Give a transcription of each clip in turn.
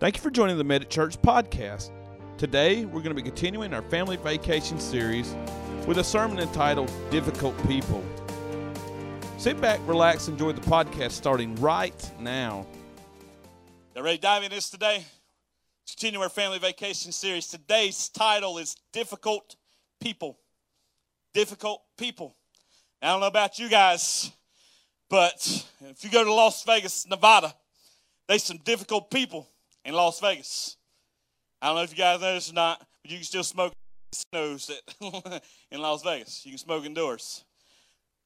Thank you for joining the Medic Church podcast. Today, we're going to be continuing our family vacation series with a sermon entitled Difficult People. Sit back, relax, enjoy the podcast starting right now. You ready to dive into this today? Continue our family vacation series. Today's title is Difficult People. Difficult People. I don't know about you guys, but if you go to Las Vegas, Nevada, they some difficult people in Las Vegas. I don't know if you guys know this or not, but you can still smoke casinos in Las Vegas. You can smoke indoors.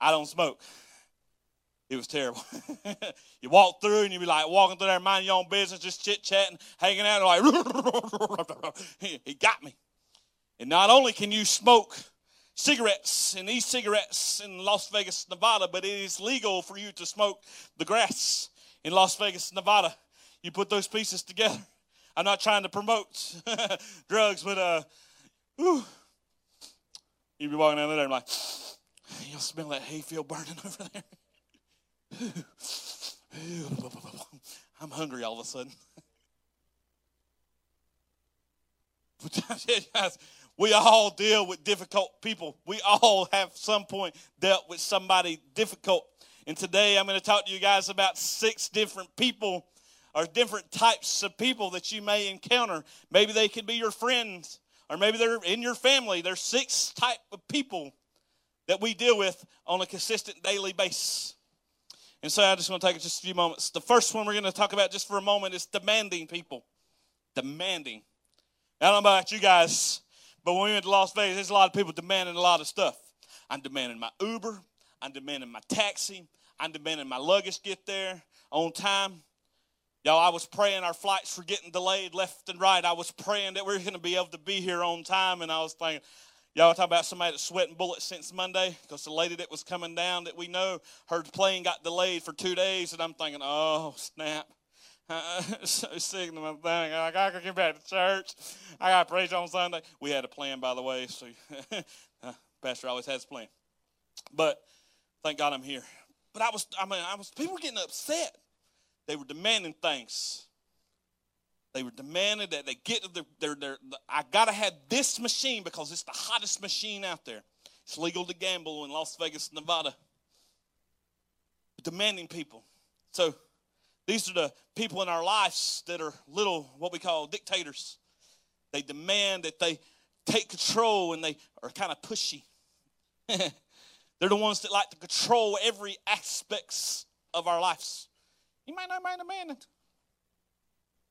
I don't smoke. It was terrible. you walk through and you be like walking through there, minding your own business, just chit chatting, hanging out, like he got me. And not only can you smoke cigarettes and e-cigarettes in Las Vegas, Nevada, but it is legal for you to smoke the grass in Las Vegas, Nevada. You put those pieces together. I'm not trying to promote drugs, but uh, whew, you'd be walking down there and like, you'll smell that hayfield burning over there. I'm hungry all of a sudden. we all deal with difficult people. We all have some point dealt with somebody difficult. And today I'm going to talk to you guys about six different people or different types of people that you may encounter. Maybe they could be your friends or maybe they're in your family. There's six type of people that we deal with on a consistent daily basis. And so I just want to take just a few moments. The first one we're going to talk about just for a moment is demanding people. Demanding. I don't know about you guys, but when we went to Las Vegas, there's a lot of people demanding a lot of stuff. I'm demanding my Uber. I'm demanding my taxi. I'm demanding my luggage get there on time. Y'all, I was praying our flights were getting delayed left and right. I was praying that we are going to be able to be here on time, and I was thinking, Y'all talk about somebody that's sweating bullets since Monday because the lady that was coming down that we know, her plane got delayed for two days, and I'm thinking, oh, snap. Uh, so sick to my thing. I gotta get back to church. I got to preach on Sunday. We had a plan, by the way, so uh, Pastor always has a plan. But thank God I'm here. But I was, I mean, I was. People were getting upset. They were demanding things. They were demanding that they get their, their, their, I got to have this machine because it's the hottest machine out there. It's legal to gamble in Las Vegas, Nevada. Demanding people. So these are the people in our lives that are little, what we call dictators. They demand that they take control and they are kind of pushy. They're the ones that like to control every aspects of our lives. You might not mind a minute.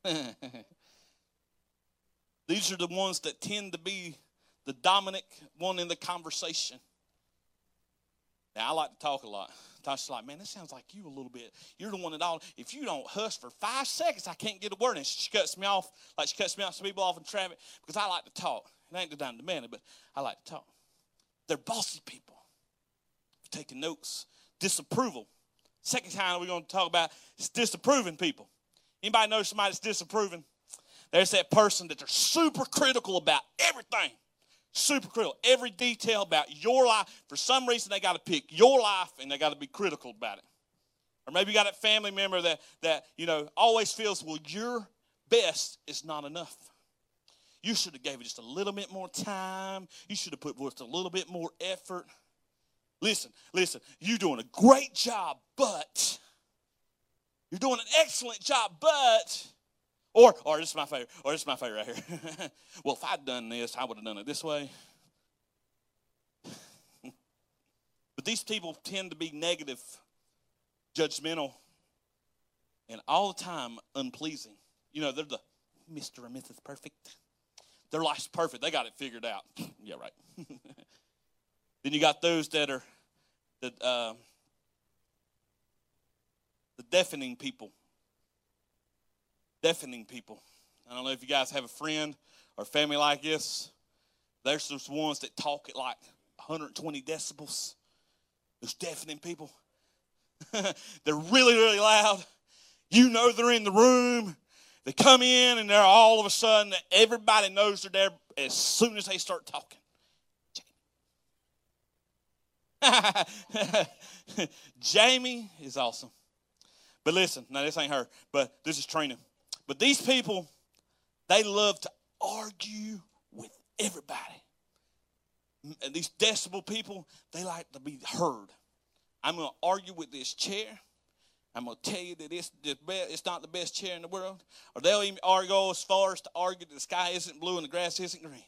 These are the ones that tend to be the dominant one in the conversation. Now, I like to talk a lot. Tasha's like, man, this sounds like you a little bit. You're the one that all, if you don't hush for five seconds, I can't get a word in. She cuts me off, like she cuts me off, some people off in traffic, because I like to talk. It ain't to man it, but I like to talk. They're bossy people. Taking notes. Disapproval. Second time we're going to talk about is disapproving people. Anybody know somebody that's disapproving? There's that person that they're super critical about everything. Super critical. Every detail about your life. For some reason, they got to pick your life and they got to be critical about it. Or maybe you got a family member that, that, you know, always feels, well, your best is not enough. You should have gave it just a little bit more time. You should have put forth a little bit more effort. Listen, listen, you're doing a great job, but you're doing an excellent job, but, or, or this is my favorite, or this is my favorite right here. well, if I'd done this, I would have done it this way. but these people tend to be negative, judgmental, and all the time unpleasing. You know, they're the Mr. and Mrs. Perfect. Their life's perfect. They got it figured out. yeah, right. Then you got those that are that uh, the deafening people. Deafening people. I don't know if you guys have a friend or family like this. There's those ones that talk at like 120 decibels. Those deafening people. they're really, really loud. You know they're in the room. They come in and they're all of a sudden, everybody knows they're there as soon as they start talking. Jamie is awesome. But listen, now this ain't her, but this is training. But these people, they love to argue with everybody. And these decibel people, they like to be heard. I'm going to argue with this chair. I'm going to tell you that it's, it's not the best chair in the world. Or they'll even argue as far as to argue that the sky isn't blue and the grass isn't green.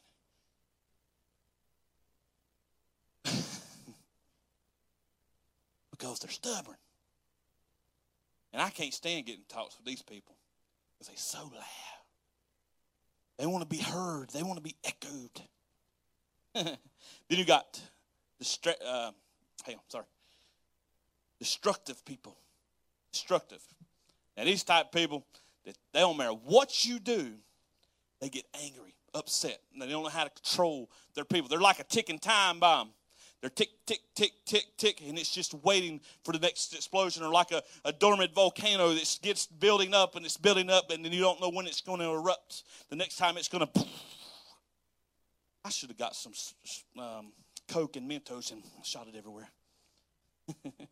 Because they're stubborn. And I can't stand getting talks with these people because they're so loud. They want to be heard, they want to be echoed. then you got distra- uh, hey, I'm sorry, destructive people. Destructive. Now these type people, that they don't matter what you do, they get angry, upset, and they don't know how to control their people. They're like a ticking time bomb. They're tick, tick, tick, tick, tick, and it's just waiting for the next explosion, or like a, a dormant volcano that gets building up and it's building up, and then you don't know when it's going to erupt. The next time it's going to. I should have got some um, Coke and Mentos and shot it everywhere.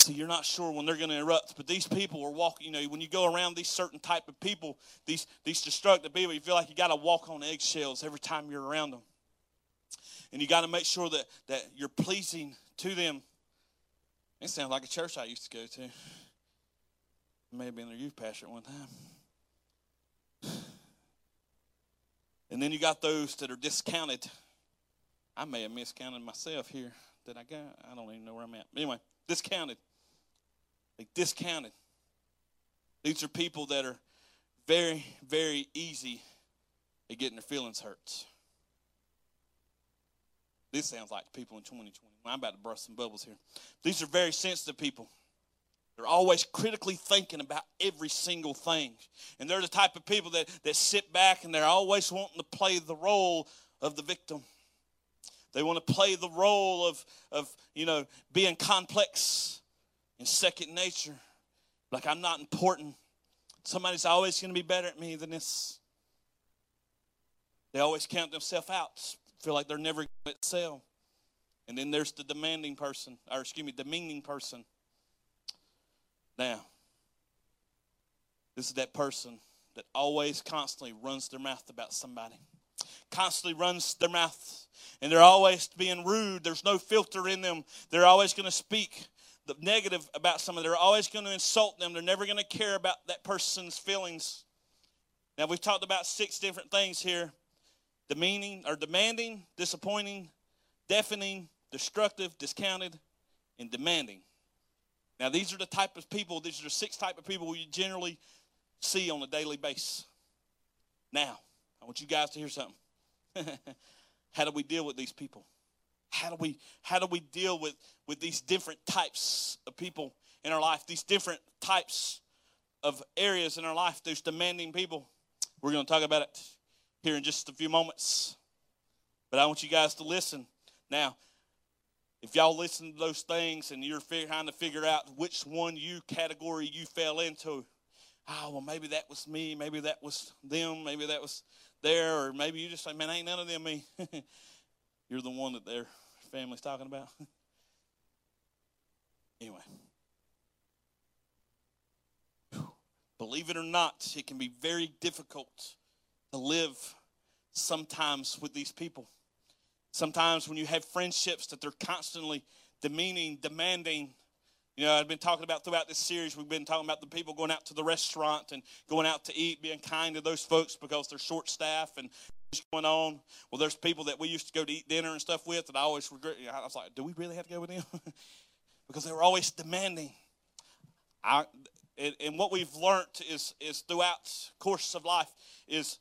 So you're not sure when they're going to erupt. But these people are walking, you know, when you go around these certain type of people, these, these destructive people, you feel like you got to walk on eggshells every time you're around them. And you got to make sure that, that you're pleasing to them. It sounds like a church I used to go to. Maybe in their youth pastor at one time. And then you got those that are discounted. I may have miscounted myself here. Did I go? I don't even know where I'm at. Anyway, discounted. They discounted. These are people that are very, very easy at getting their feelings hurt. This sounds like people in 2020. I'm about to burst some bubbles here. These are very sensitive people. They're always critically thinking about every single thing. And they're the type of people that, that sit back and they're always wanting to play the role of the victim. They want to play the role of, of you know, being complex and second nature. Like I'm not important. Somebody's always going to be better at me than this. They always count themselves out feel like they're never going to sell. And then there's the demanding person, or excuse me, demeaning person. Now, this is that person that always constantly runs their mouth about somebody. Constantly runs their mouth. And they're always being rude. There's no filter in them. They're always going to speak the negative about someone. They're always going to insult them. They're never going to care about that person's feelings. Now, we've talked about six different things here demeaning or demanding, disappointing, deafening, destructive, discounted, and demanding. Now, these are the type of people, these are the six type of people we generally see on a daily basis. Now, I want you guys to hear something. how do we deal with these people? How do we how do we deal with with these different types of people in our life? These different types of areas in our life. There's demanding people. We're going to talk about it here in just a few moments. But I want you guys to listen. Now, if y'all listen to those things and you're trying to figure out which one you category you fell into, oh, well, maybe that was me, maybe that was them, maybe that was there, or maybe you just say, man, ain't none of them me. you're the one that their family's talking about. anyway. Believe it or not, it can be very difficult to live sometimes with these people. Sometimes when you have friendships that they're constantly demeaning, demanding. You know, I've been talking about throughout this series, we've been talking about the people going out to the restaurant and going out to eat, being kind to those folks because they're short staff and going on. Well, there's people that we used to go to eat dinner and stuff with, and I always regret. I was like, do we really have to go with them? because they were always demanding. I, and, and what we've learned is is throughout course of life is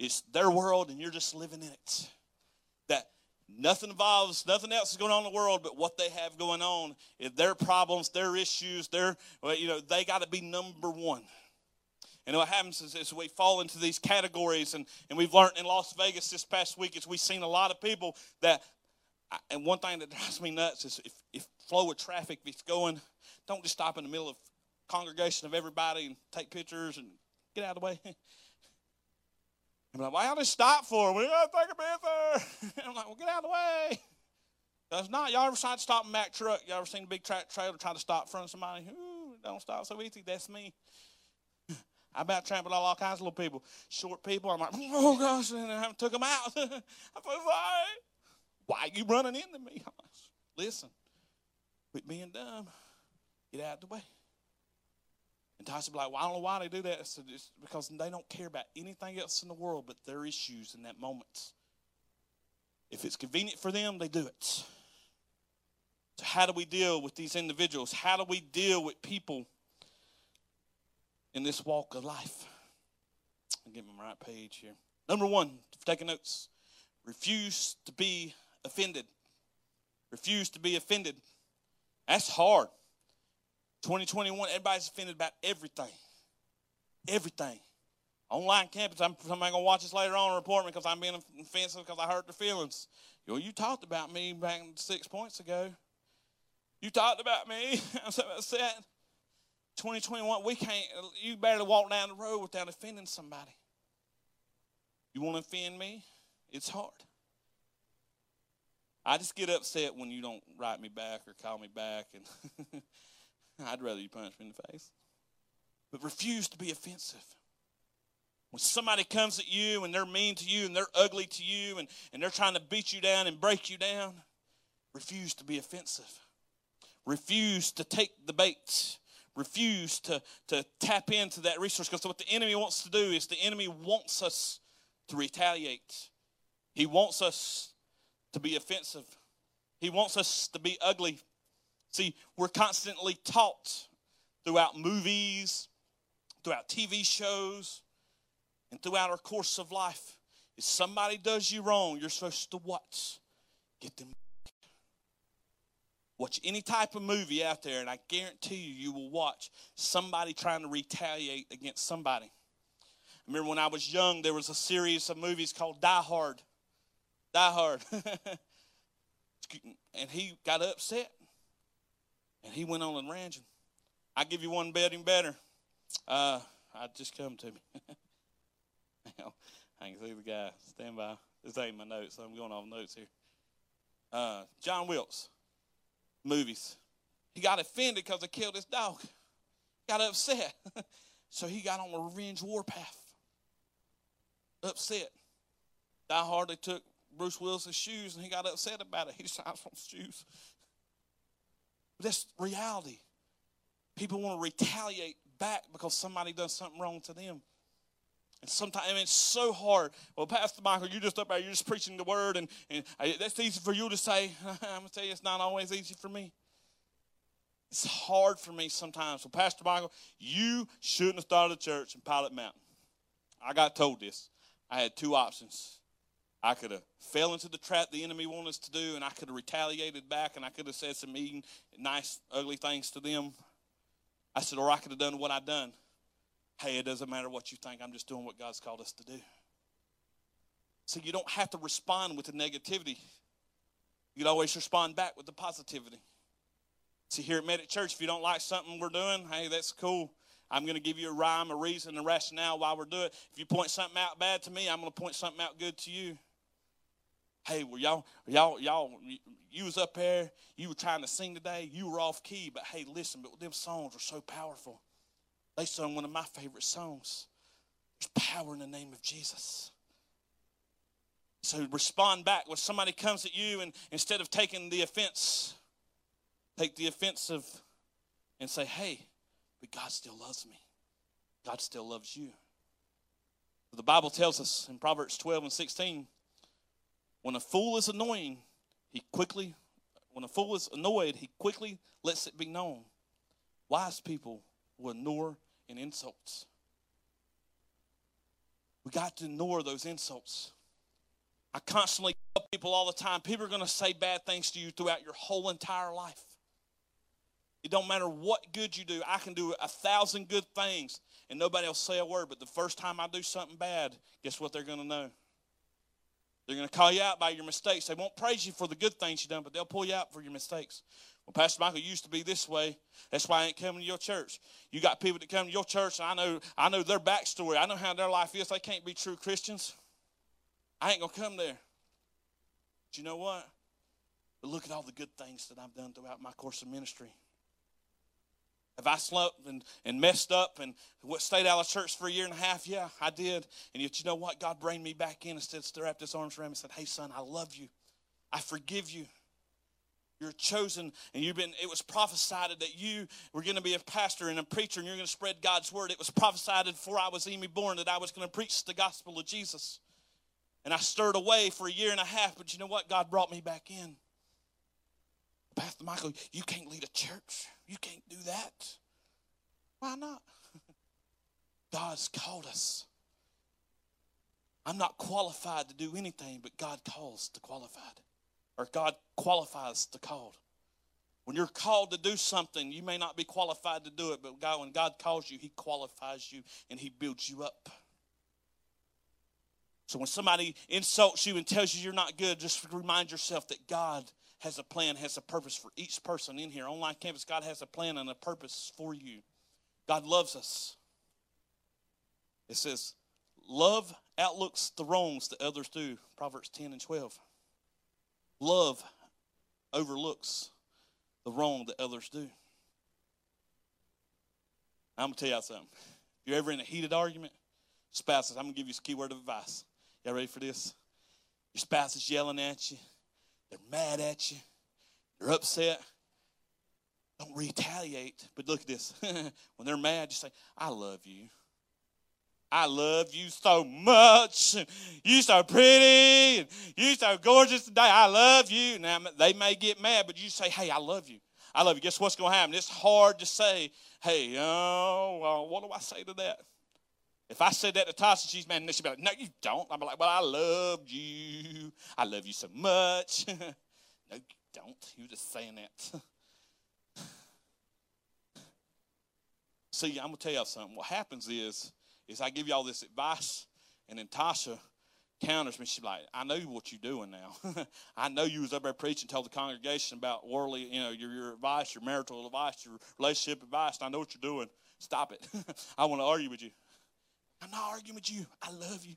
it's their world and you're just living in it. That nothing involves, nothing else is going on in the world but what they have going on. If their problems, their issues, their, you know, they got to be number one. And what happens is, is, we fall into these categories, and, and we've learned in Las Vegas this past week is we've seen a lot of people that, and one thing that drives me nuts is if, if flow of traffic, it's going, don't just stop in the middle of congregation of everybody and take pictures and get out of the way. I'm like, why y'all just stop for? We gotta take a picture. I'm like, well, get out of the way. That's not. Y'all ever tried to stop a Mack truck? Y'all ever seen a big tra- trailer try to stop in front of somebody? Ooh, don't stop so easy. That's me. I about trampled all, all kinds of little people. Short people, I'm like, oh gosh, and I took them out. I'm sorry. Why are you running into me? Listen, quit being dumb. Get out of the way. And Tasha be like, well, I don't know why they do that. Said, it's because they don't care about anything else in the world but their issues in that moment. If it's convenient for them, they do it. So, how do we deal with these individuals? How do we deal with people in this walk of life? I'll them the right page here. Number one, taking notes, refuse to be offended. Refuse to be offended. That's hard. 2021, everybody's offended about everything. Everything. Online campus, I'm somebody gonna watch this later on and report me because I'm being offensive because I hurt their feelings. Yo, you talked about me back six points ago. You talked about me. I'm so upset. 2021, we can't. You barely walk down the road without offending somebody. You want to offend me? It's hard. I just get upset when you don't write me back or call me back, and I'd rather you punch me in the face. But refuse to be offensive. When somebody comes at you and they're mean to you and they're ugly to you and, and they're trying to beat you down and break you down, refuse to be offensive. Refuse to take the bait. Refuse to, to tap into that resource. Because what the enemy wants to do is the enemy wants us to retaliate. He wants us to be offensive. He wants us to be ugly. See, we're constantly taught throughout movies, throughout TV shows, and throughout our course of life. If somebody does you wrong, you're supposed to what? Get them. Watch any type of movie out there, and I guarantee you, you will watch somebody trying to retaliate against somebody. I remember when I was young, there was a series of movies called Die Hard. Die Hard. and he got upset and he went on a ranch. I give you one betting better. Uh, I just come to me. I can see the guy. Stand by. This ain't my notes, so I'm going off notes here. Uh, John Wick's, movies. He got offended because they killed his dog. Got upset. so he got on a revenge warpath. Upset. Die Hard, they took Bruce Willis's shoes and he got upset about it. He decided on shoes. That's reality. People want to retaliate back because somebody does something wrong to them. And sometimes I mean, it's so hard. Well, Pastor Michael, you're just up there, you're just preaching the word, and, and uh, that's easy for you to say. I'm going to tell you, it's not always easy for me. It's hard for me sometimes. Well, Pastor Michael, you shouldn't have started a church in Pilot Mountain. I got told this. I had two options. I could have fell into the trap the enemy wanted us to do, and I could have retaliated back, and I could have said some mean, nice, ugly things to them. I said, or I could have done what I done. Hey, it doesn't matter what you think. I'm just doing what God's called us to do. So you don't have to respond with the negativity. You can always respond back with the positivity. See, here at Medic Church, if you don't like something we're doing, hey, that's cool. I'm going to give you a rhyme, a reason, a rationale why we're doing it. If you point something out bad to me, I'm going to point something out good to you. Hey, well, y'all, y'all, y'all, you was up there, you were trying to sing today, you were off key, but hey, listen, but them songs are so powerful. They sung one of my favorite songs. There's power in the name of Jesus. So respond back when somebody comes at you and instead of taking the offense, take the offensive and say, hey, but God still loves me. God still loves you. The Bible tells us in Proverbs 12 and 16 when a fool is annoying, he quickly, when a fool is annoyed, he quickly lets it be known. Wise people will ignore in insults. We got to ignore those insults. I constantly tell people all the time people are going to say bad things to you throughout your whole entire life. It don't matter what good you do. I can do a thousand good things and nobody will say a word. But the first time I do something bad, guess what they're going to know? They're going to call you out by your mistakes. They won't praise you for the good things you've done, but they'll pull you out for your mistakes. Well, Pastor Michael used to be this way. That's why I ain't coming to your church. You got people that come to your church, and I know I know their backstory. I know how their life is. They can't be true Christians. I ain't gonna come there. But you know what? But look at all the good things that I've done throughout my course of ministry. Have I slept and, and messed up and stayed out of church for a year and a half? Yeah, I did. And yet, you know what? God brought me back in instead of wrapped his arms around me and said, Hey, son, I love you. I forgive you. You're chosen, and you've been. It was prophesied that you were going to be a pastor and a preacher, and you're going to spread God's word. It was prophesied before I was even born that I was going to preach the gospel of Jesus. And I stirred away for a year and a half, but you know what? God brought me back in. Pastor Michael, you can't lead a church. You can't do that. Why not? God's called us. I'm not qualified to do anything, but God calls the qualified or God qualifies the called. When you're called to do something, you may not be qualified to do it, but God, when God calls you, He qualifies you and He builds you up. So when somebody insults you and tells you you're not good, just remind yourself that God has a plan, has a purpose for each person in here. Online campus, God has a plan and a purpose for you. God loves us. It says, love outlooks the wrongs that others do. Proverbs 10 and 12. Love overlooks the wrong that others do. I'm going to tell y'all something. If you're ever in a heated argument, spouses, I'm going to give you a key word of advice. Y'all ready for this? Your spouse is yelling at you, they're mad at you, they're upset. Don't retaliate, but look at this. when they're mad, just say, I love you. I love you so much. You so pretty. You so gorgeous today. I love you. Now they may get mad, but you say, "Hey, I love you. I love you." Guess what's going to happen? It's hard to say, "Hey, oh, well, what do I say to that?" If I said that to Tasha, she's mad, and she'd be like, "No, you don't." I'm like, "Well, I love you. I love you so much." no, you don't. You're just saying that. See, I'm gonna tell y'all something. What happens is is I give y'all this advice, and then Tasha counters me. She's like, I know what you're doing now. I know you was up there preaching, told the congregation about worldly, you know, your, your advice, your marital advice, your relationship advice. I know what you're doing. Stop it. I want to argue with you. I'm not arguing with you. I love you.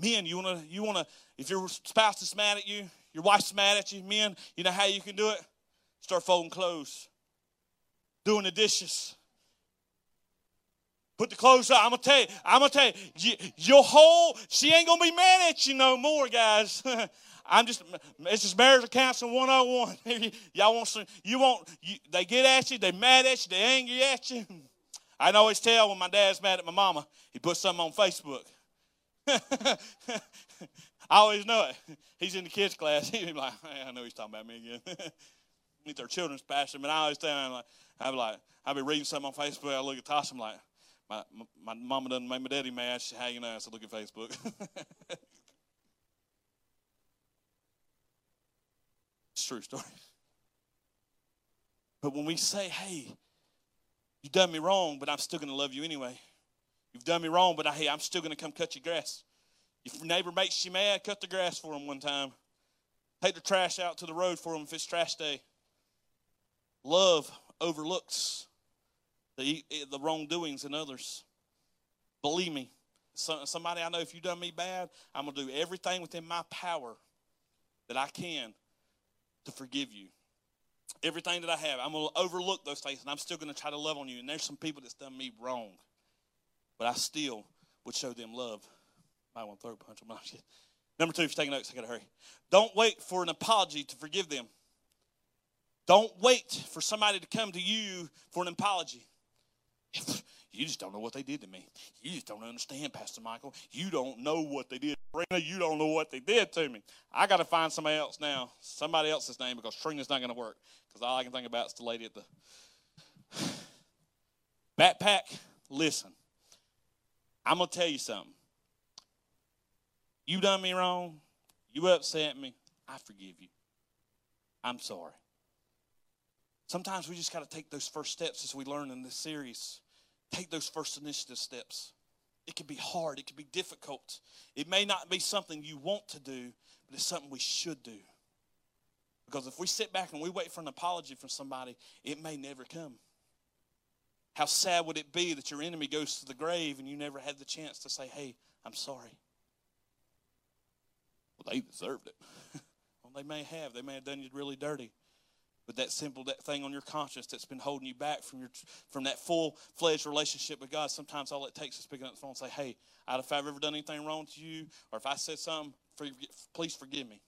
Men, you wanna, you wanna, if your spouse is mad at you, your wife's mad at you, men, you know how you can do it? Start folding clothes, doing the dishes, Put the clothes up. I'm gonna tell you. I'm gonna tell you. Your whole. She ain't gonna be mad at you no more, guys. I'm just. It's just marriage counseling 101. Y'all want some? You want? You, they get at you. They mad at you. They angry at you. I can always tell when my dad's mad at my mama. He puts something on Facebook. I always know it. He's in the kids' class. He's like, hey, I know he's talking about me again. He's their children's pastor, but I always tell him like, I'll be like, I'll be reading something on Facebook. I look at Tasha, I'm like, my, my, mama doesn't make my daddy mad. She's hanging out, so look at Facebook. it's true story. But when we say, hey, you've done me wrong, but I'm still going to love you anyway. You've done me wrong, but I, hey, I'm still going to come cut your grass. If your neighbor makes you mad, cut the grass for him one time. Take the trash out to the road for him if it's trash day. Love overlooks the, eh, the wrongdoings in others. Believe me, somebody I know, if you've done me bad, I'm going to do everything within my power that I can to forgive you. Everything that I have, I'm going to overlook those things, and I'm still going to try to love on you. And there's some people that's done me wrong, but I still would show them love. I want to throw a punch them. Number two, if you're taking notes, I got to hurry. Don't wait for an apology to forgive them. Don't wait for somebody to come to you for an apology. You just don't know what they did to me. You just don't understand, Pastor Michael. You don't know what they did. Trina, you don't know what they did to me. I got to find somebody else now, somebody else's name, because Trina's not going to work. Because all I can think about is the lady at the backpack. Listen, I'm going to tell you something. You done me wrong. You upset me. I forgive you. I'm sorry. Sometimes we just got to take those first steps as we learn in this series. Take those first initiative steps. It can be hard, it can be difficult. It may not be something you want to do, but it's something we should do. Because if we sit back and we wait for an apology from somebody, it may never come. How sad would it be that your enemy goes to the grave and you never had the chance to say, hey, I'm sorry? Well, they deserved it. well, they may have. They may have done you really dirty. With that simple that thing on your conscience that's been holding you back from your from that full fledged relationship with God. Sometimes all it takes is picking up the phone and say, "Hey, out if I've ever done anything wrong to you, or if I said something, please forgive me."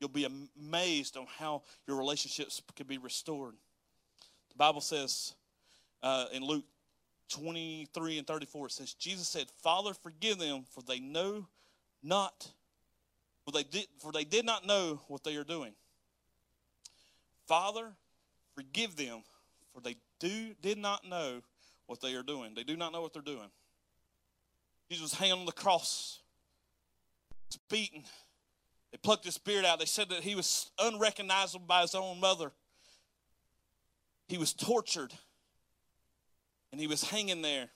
You'll be amazed on how your relationships can be restored. The Bible says uh, in Luke 23 and 34, it says, Jesus said, Father, forgive them, for they know not, for they did, for they did not know what they are doing. Father, forgive them, for they do did not know what they are doing. They do not know what they're doing. Jesus was hanging on the cross, was beaten. They plucked his beard out. They said that he was unrecognizable by his own mother. He was tortured, and he was hanging there.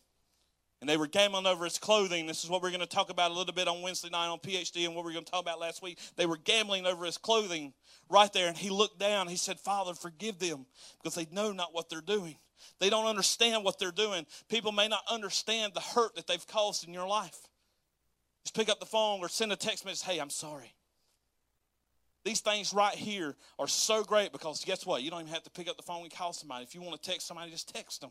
And they were gambling over his clothing. This is what we're going to talk about a little bit on Wednesday night on PhD and what we are going to talk about last week. They were gambling over his clothing right there. And he looked down. He said, Father, forgive them because they know not what they're doing. They don't understand what they're doing. People may not understand the hurt that they've caused in your life. Just pick up the phone or send a text message, hey, I'm sorry. These things right here are so great because guess what? You don't even have to pick up the phone and call somebody. If you want to text somebody, just text them.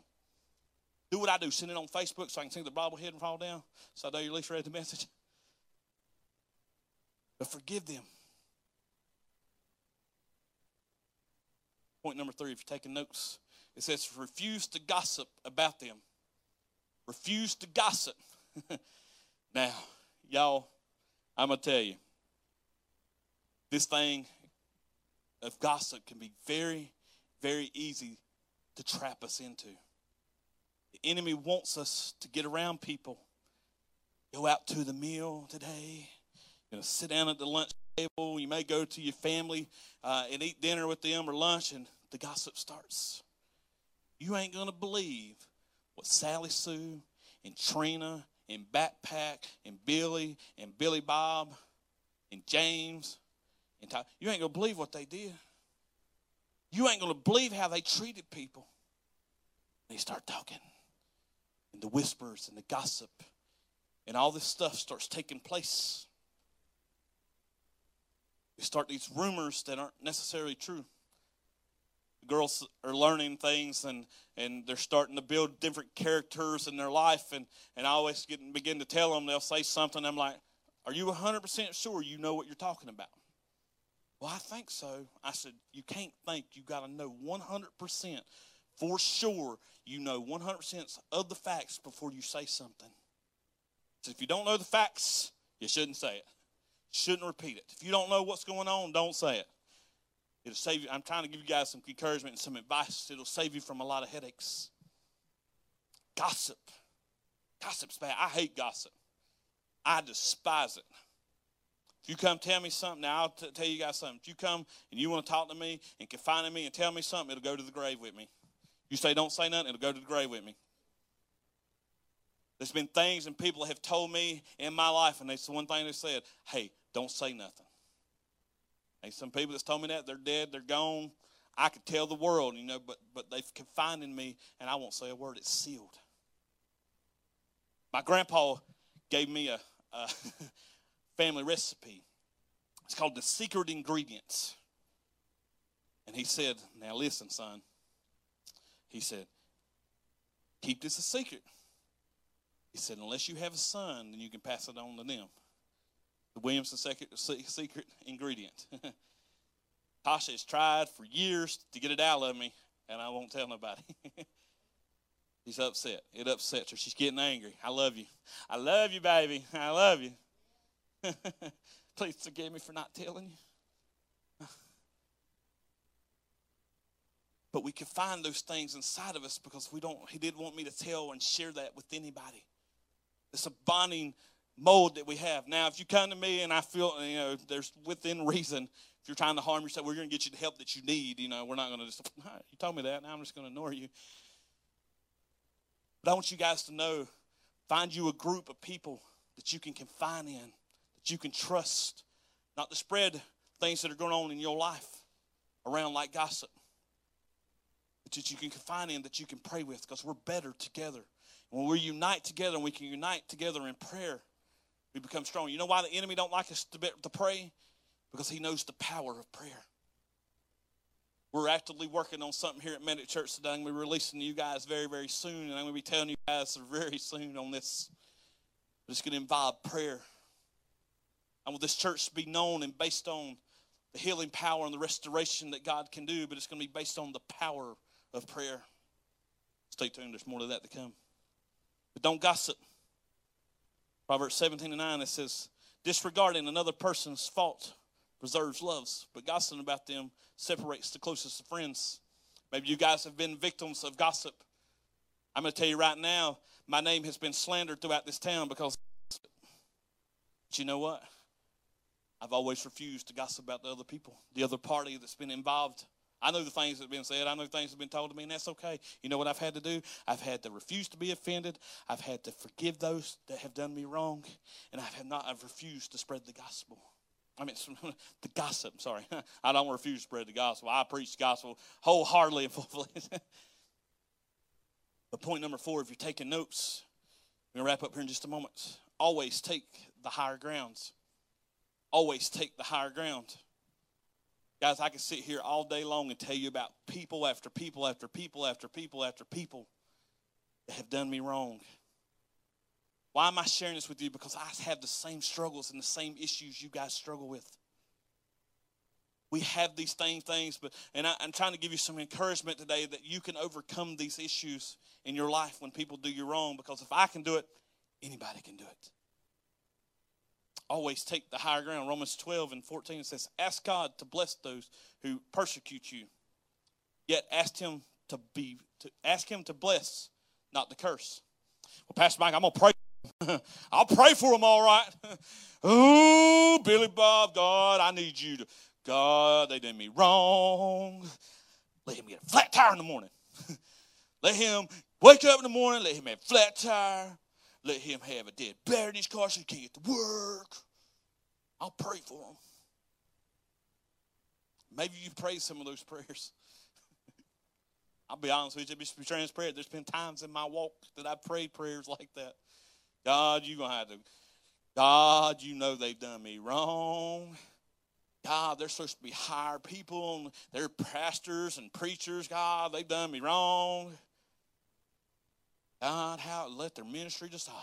Do what I do. Send it on Facebook so I can see the Bible hit and fall down. So I know you at least read the message. But forgive them. Point number three, if you're taking notes, it says refuse to gossip about them. Refuse to gossip. now, y'all, I'm going to tell you, this thing of gossip can be very, very easy to trap us into. The enemy wants us to get around people. Go out to the meal today. You're going to sit down at the lunch table. You may go to your family uh, and eat dinner with them or lunch, and the gossip starts. You ain't going to believe what Sally Sue and Trina and Backpack and Billy and Billy Bob and James and Ty, you ain't going to believe what they did. You ain't going to believe how they treated people. They start talking and the whispers and the gossip and all this stuff starts taking place. We start these rumors that aren't necessarily true. The girls are learning things and, and they're starting to build different characters in their life. And, and I always get, begin to tell them, they'll say something. I'm like, Are you 100% sure you know what you're talking about? Well, I think so. I said, You can't think. You got to know 100% for sure you know 100% of the facts before you say something. So if you don't know the facts, you shouldn't say it. Shouldn't repeat it. If you don't know what's going on, don't say it. It'll save you. I'm trying to give you guys some encouragement and some advice. It'll save you from a lot of headaches. Gossip. Gossip's bad. I hate gossip. I despise it. If you come tell me something, now I'll t- tell you guys something. If you come and you want to talk to me and confine in me and tell me something, it'll go to the grave with me. You say, don't say nothing, it'll go to the grave with me. There's been things and people have told me in my life, and it's the one thing they said, hey, don't say nothing. Hey, some people that's told me that, they're dead, they're gone. I could tell the world, you know, but, but they've confined in me, and I won't say a word. It's sealed. My grandpa gave me a, a family recipe. It's called the secret ingredients. And he said, Now listen, son. He said, Keep this a secret. He said, Unless you have a son, then you can pass it on to them. The Williamson secret, secret ingredient. Tasha has tried for years to get it out of me, and I won't tell nobody. She's upset. It upsets her. She's getting angry. I love you. I love you, baby. I love you. Please forgive me for not telling you. But we can find those things inside of us because we don't, he didn't want me to tell and share that with anybody. It's a bonding mold that we have. Now, if you come to me and I feel, you know, there's within reason, if you're trying to harm yourself, we're going to get you the help that you need. You know, we're not going to just, you told me that, now I'm just going to ignore you. But I want you guys to know find you a group of people that you can confine in, that you can trust, not to spread things that are going on in your life around like gossip that you can confine in, that you can pray with, because we're better together. When we unite together and we can unite together in prayer, we become strong. You know why the enemy don't like us to, be, to pray? Because he knows the power of prayer. We're actively working on something here at Medic Church today. I'm going to be releasing you guys very, very soon, and I'm going to be telling you guys very soon on this. It's going to involve prayer. I want this church to be known and based on the healing power and the restoration that God can do, but it's going to be based on the power of prayer. Stay tuned, there's more to that to come. But don't gossip. Proverbs 17 and 9, it says, Disregarding another person's fault preserves loves, but gossiping about them separates the closest of friends. Maybe you guys have been victims of gossip. I'm going to tell you right now, my name has been slandered throughout this town because. But you know what? I've always refused to gossip about the other people, the other party that's been involved. I know the things that have been said. I know things that have been told to me, and that's okay. You know what I've had to do? I've had to refuse to be offended. I've had to forgive those that have done me wrong, and I have not. I've refused to spread the gospel. I mean, the gossip. Sorry, I don't refuse to spread the gospel. I preach the gospel wholeheartedly and fully. but point number four, if you're taking notes, we're gonna wrap up here in just a moment. Always take the higher grounds. Always take the higher ground. Guys, I can sit here all day long and tell you about people after people after people after people after people that have done me wrong. Why am I sharing this with you? Because I have the same struggles and the same issues you guys struggle with. We have these same things, but and I, I'm trying to give you some encouragement today that you can overcome these issues in your life when people do you wrong. Because if I can do it, anybody can do it always take the higher ground. Romans 12 and 14 it says, Ask God to bless those who persecute you. Yet ask him to be to ask him to bless, not to curse. Well, Pastor Mike, I'm gonna pray. I'll pray for them all right. oh, Billy Bob, God, I need you to God, they did me wrong. Let him get a flat tire in the morning. let him wake up in the morning, let him have a flat tire. Let him have a dead bear in his car so he can't get to work. I'll pray for him. Maybe you pray some of those prayers. I'll be honest with you, just be transparent. There's been times in my walk that I've prayed prayers like that. God, you're going to have to, God, you know they've done me wrong. God, they're supposed to be higher people. They're pastors and preachers. God, they've done me wrong. God, how let their ministry dissolve.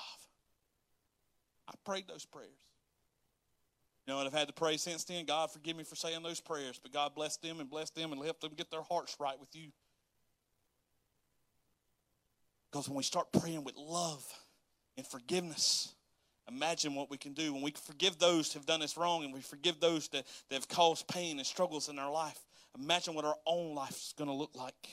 I prayed those prayers. You know, and I've had to pray since then. God, forgive me for saying those prayers, but God bless them and bless them and help them get their hearts right with you. Because when we start praying with love and forgiveness, imagine what we can do. When we forgive those who have done us wrong and we forgive those that, that have caused pain and struggles in our life, imagine what our own life is going to look like.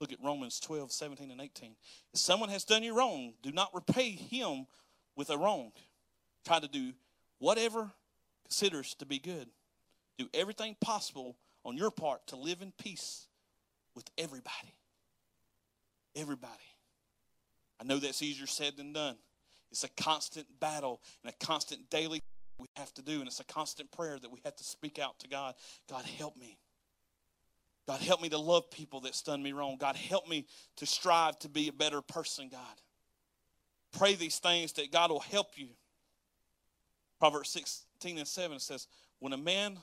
Look at Romans 12, 17, and 18. If someone has done you wrong, do not repay him with a wrong. Try to do whatever considers to be good. Do everything possible on your part to live in peace with everybody. Everybody. I know that's easier said than done. It's a constant battle and a constant daily we have to do, and it's a constant prayer that we have to speak out to God. God, help me. God, help me to love people that's done me wrong. God, help me to strive to be a better person, God. Pray these things that God will help you. Proverbs 16 and 7 says, When a man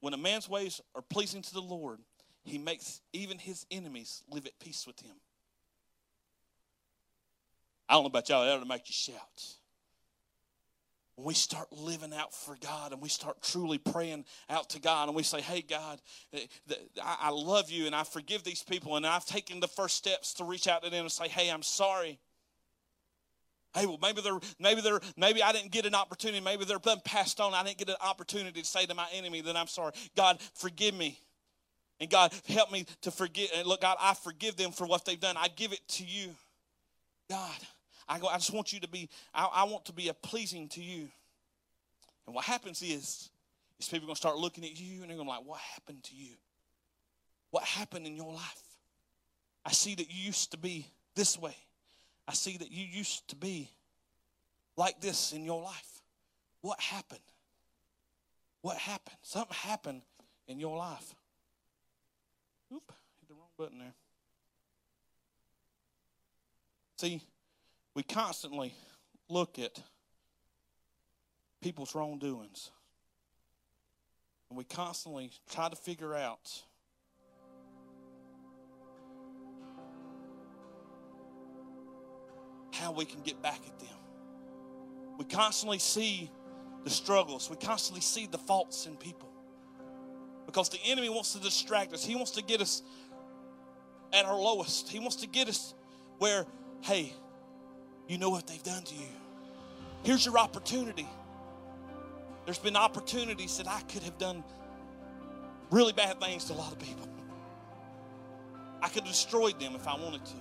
when a man's ways are pleasing to the Lord, he makes even his enemies live at peace with him. I don't know about y'all, that'll make you shout we start living out for God and we start truly praying out to God and we say, Hey, God, eh, I love you and I forgive these people and I've taken the first steps to reach out to them and say, Hey, I'm sorry. Hey, well, maybe they're, maybe they're, maybe I didn't get an opportunity. Maybe they're been passed on. I didn't get an opportunity to say to my enemy that I'm sorry. God, forgive me. And God, help me to forgive. And look, God, I forgive them for what they've done. I give it to you. God, I go, I just want you to be, I, I want to be a pleasing to you. And what happens is, is people are going to start looking at you and they're going to be like, what happened to you? What happened in your life? I see that you used to be this way. I see that you used to be like this in your life. What happened? What happened? Something happened in your life. Oop, hit the wrong button there. See, we constantly look at people's wrongdoings. And we constantly try to figure out how we can get back at them. We constantly see the struggles, we constantly see the faults in people. Because the enemy wants to distract us, he wants to get us at our lowest. He wants to get us where, hey, you know what they've done to you. Here's your opportunity. There's been opportunities that I could have done really bad things to a lot of people. I could have destroyed them if I wanted to.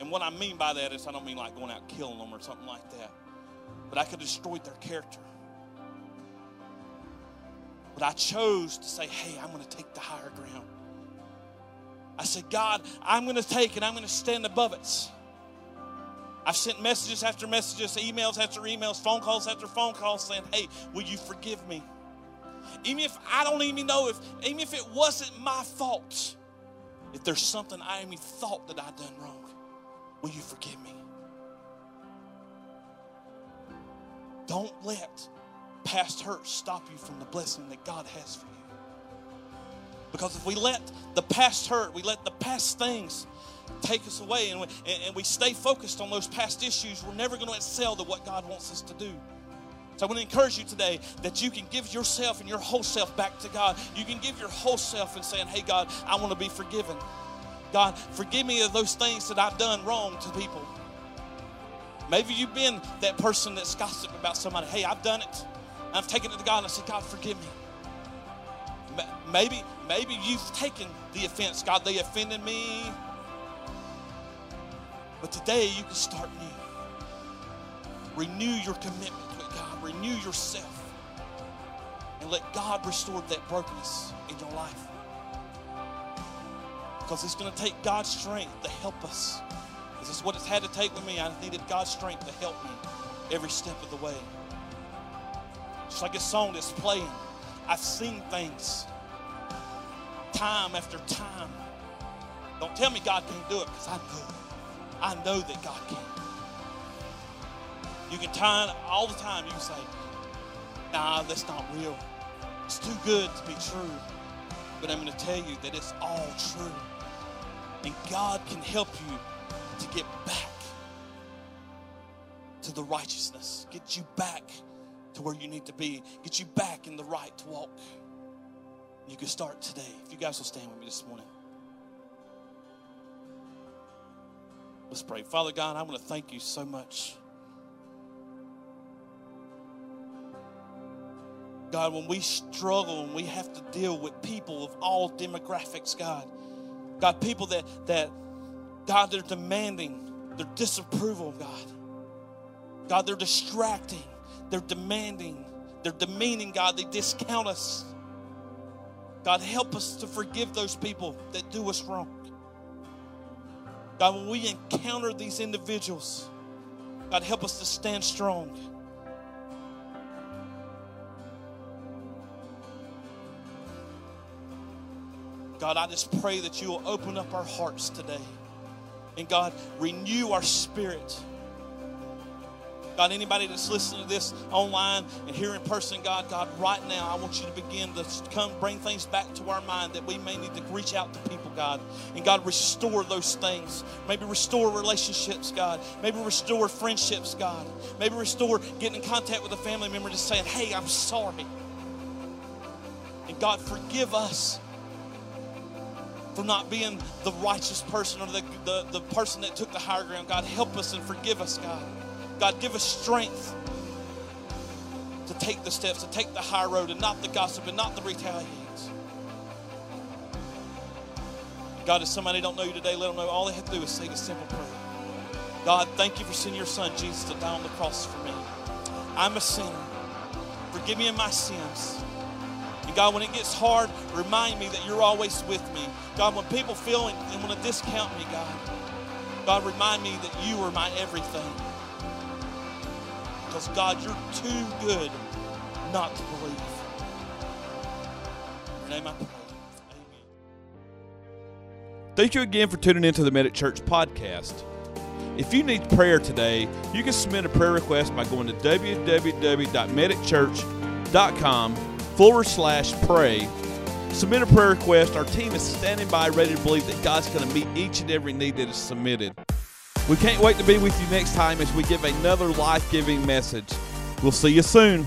And what I mean by that is, I don't mean like going out killing them or something like that, but I could have destroyed their character. But I chose to say, hey, I'm going to take the higher ground. I said, God, I'm going to take it, I'm going to stand above it. I've sent messages after messages, emails after emails, phone calls after phone calls saying, hey, will you forgive me? Even if I don't even know if, even if it wasn't my fault, if there's something I even thought that I'd done wrong, will you forgive me? Don't let past hurt stop you from the blessing that God has for you. Because if we let the past hurt, we let the past things take us away and we, and we stay focused on those past issues, we're never going to excel to what God wants us to do. So I want to encourage you today that you can give yourself and your whole self back to God. You can give your whole self and saying, Hey, God, I want to be forgiven. God, forgive me of those things that I've done wrong to people. Maybe you've been that person that's gossiped about somebody. Hey, I've done it. I've taken it to God and I said, God, forgive me. Maybe, maybe you've taken the offense. God, they offended me. But today you can start new. Renew your commitment with God. Renew yourself. And let God restore that brokenness in your life. Because it's going to take God's strength to help us. This is what it's had to take with me. I needed God's strength to help me every step of the way. Just like a song that's playing. I've seen things time after time. Don't tell me God can't do it because I know. I know that God can. You can time all the time. You can say, nah, that's not real. It's too good to be true. But I'm going to tell you that it's all true. And God can help you to get back to the righteousness, get you back to where you need to be, get you back in the right to walk. You can start today. If you guys will stand with me this morning. Let's pray. Father God, I want to thank you so much. God, when we struggle and we have to deal with people of all demographics, God, God, people that that God, they're demanding, they're disapproval, God. God, they're distracting, they're demanding, they're demeaning, God, they discount us. God, help us to forgive those people that do us wrong. God, when we encounter these individuals, God, help us to stand strong. God, I just pray that you will open up our hearts today. And God, renew our spirit. God, anybody that's listening to this online and here in person, God, God, right now, I want you to begin to come bring things back to our mind that we may need to reach out to people, God. And God, restore those things. Maybe restore relationships, God. Maybe restore friendships, God. Maybe restore getting in contact with a family member just saying, hey, I'm sorry. And God, forgive us for not being the righteous person or the, the, the person that took the higher ground. God, help us and forgive us, God. God, give us strength to take the steps, to take the high road and not the gossip and not the retaliates. God, if somebody don't know you today, let them know all they have to do is say a simple prayer. God, thank you for sending your son Jesus to die on the cross for me. I'm a sinner. Forgive me of my sins. And God, when it gets hard, remind me that you're always with me. God, when people feel and, and want to discount me, God, God, remind me that you are my everything. Because, God, you're too good not to believe. In your name I pray. Amen. Thank you again for tuning into the Medic Church podcast. If you need prayer today, you can submit a prayer request by going to www.medicchurch.com forward slash pray. Submit a prayer request. Our team is standing by, ready to believe that God's going to meet each and every need that is submitted. We can't wait to be with you next time as we give another life giving message. We'll see you soon.